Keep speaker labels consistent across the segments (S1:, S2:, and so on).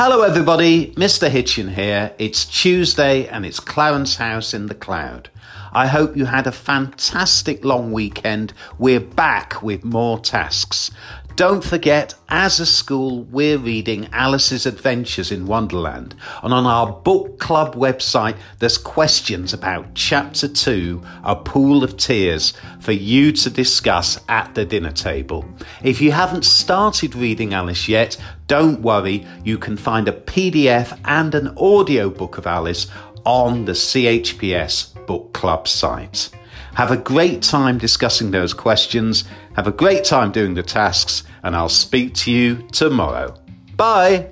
S1: Hello, everybody. Mr. Hitchin here. It's Tuesday and it's Clarence House in the Cloud. I hope you had a fantastic long weekend. We're back with more tasks. Don't forget, as a school, we're reading Alice's Adventures in Wonderland. And on our book club website, there's questions about chapter two, A Pool of Tears, for you to discuss at the dinner table. If you haven't started reading Alice yet, don't worry, you can find a PDF and an audio book of Alice on the CHPS book club site. Have a great time discussing those questions. Have a great time doing the tasks, and I'll speak to you tomorrow. Bye.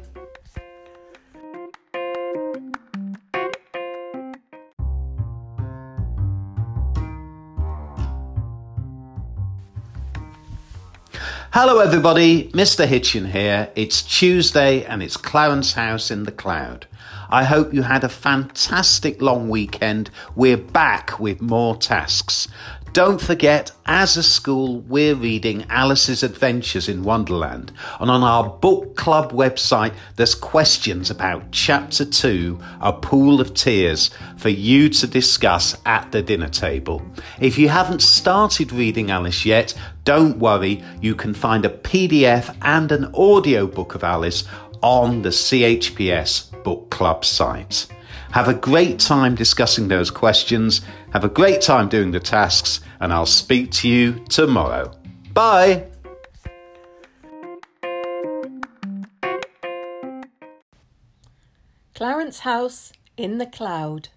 S1: Hello, everybody. Mr. Hitchin here. It's Tuesday and it's Clarence House in the Cloud. I hope you had a fantastic long weekend. We're back with more tasks. Don't forget, as a school, we're reading Alice's Adventures in Wonderland. And on our book club website, there's questions about chapter two, A Pool of Tears, for you to discuss at the dinner table. If you haven't started reading Alice yet, don't worry, you can find a PDF and an audio book of Alice on the CHPS book club site. Have a great time discussing those questions. Have a great time doing the tasks, and I'll speak to you tomorrow. Bye.
S2: Clarence House in the Cloud.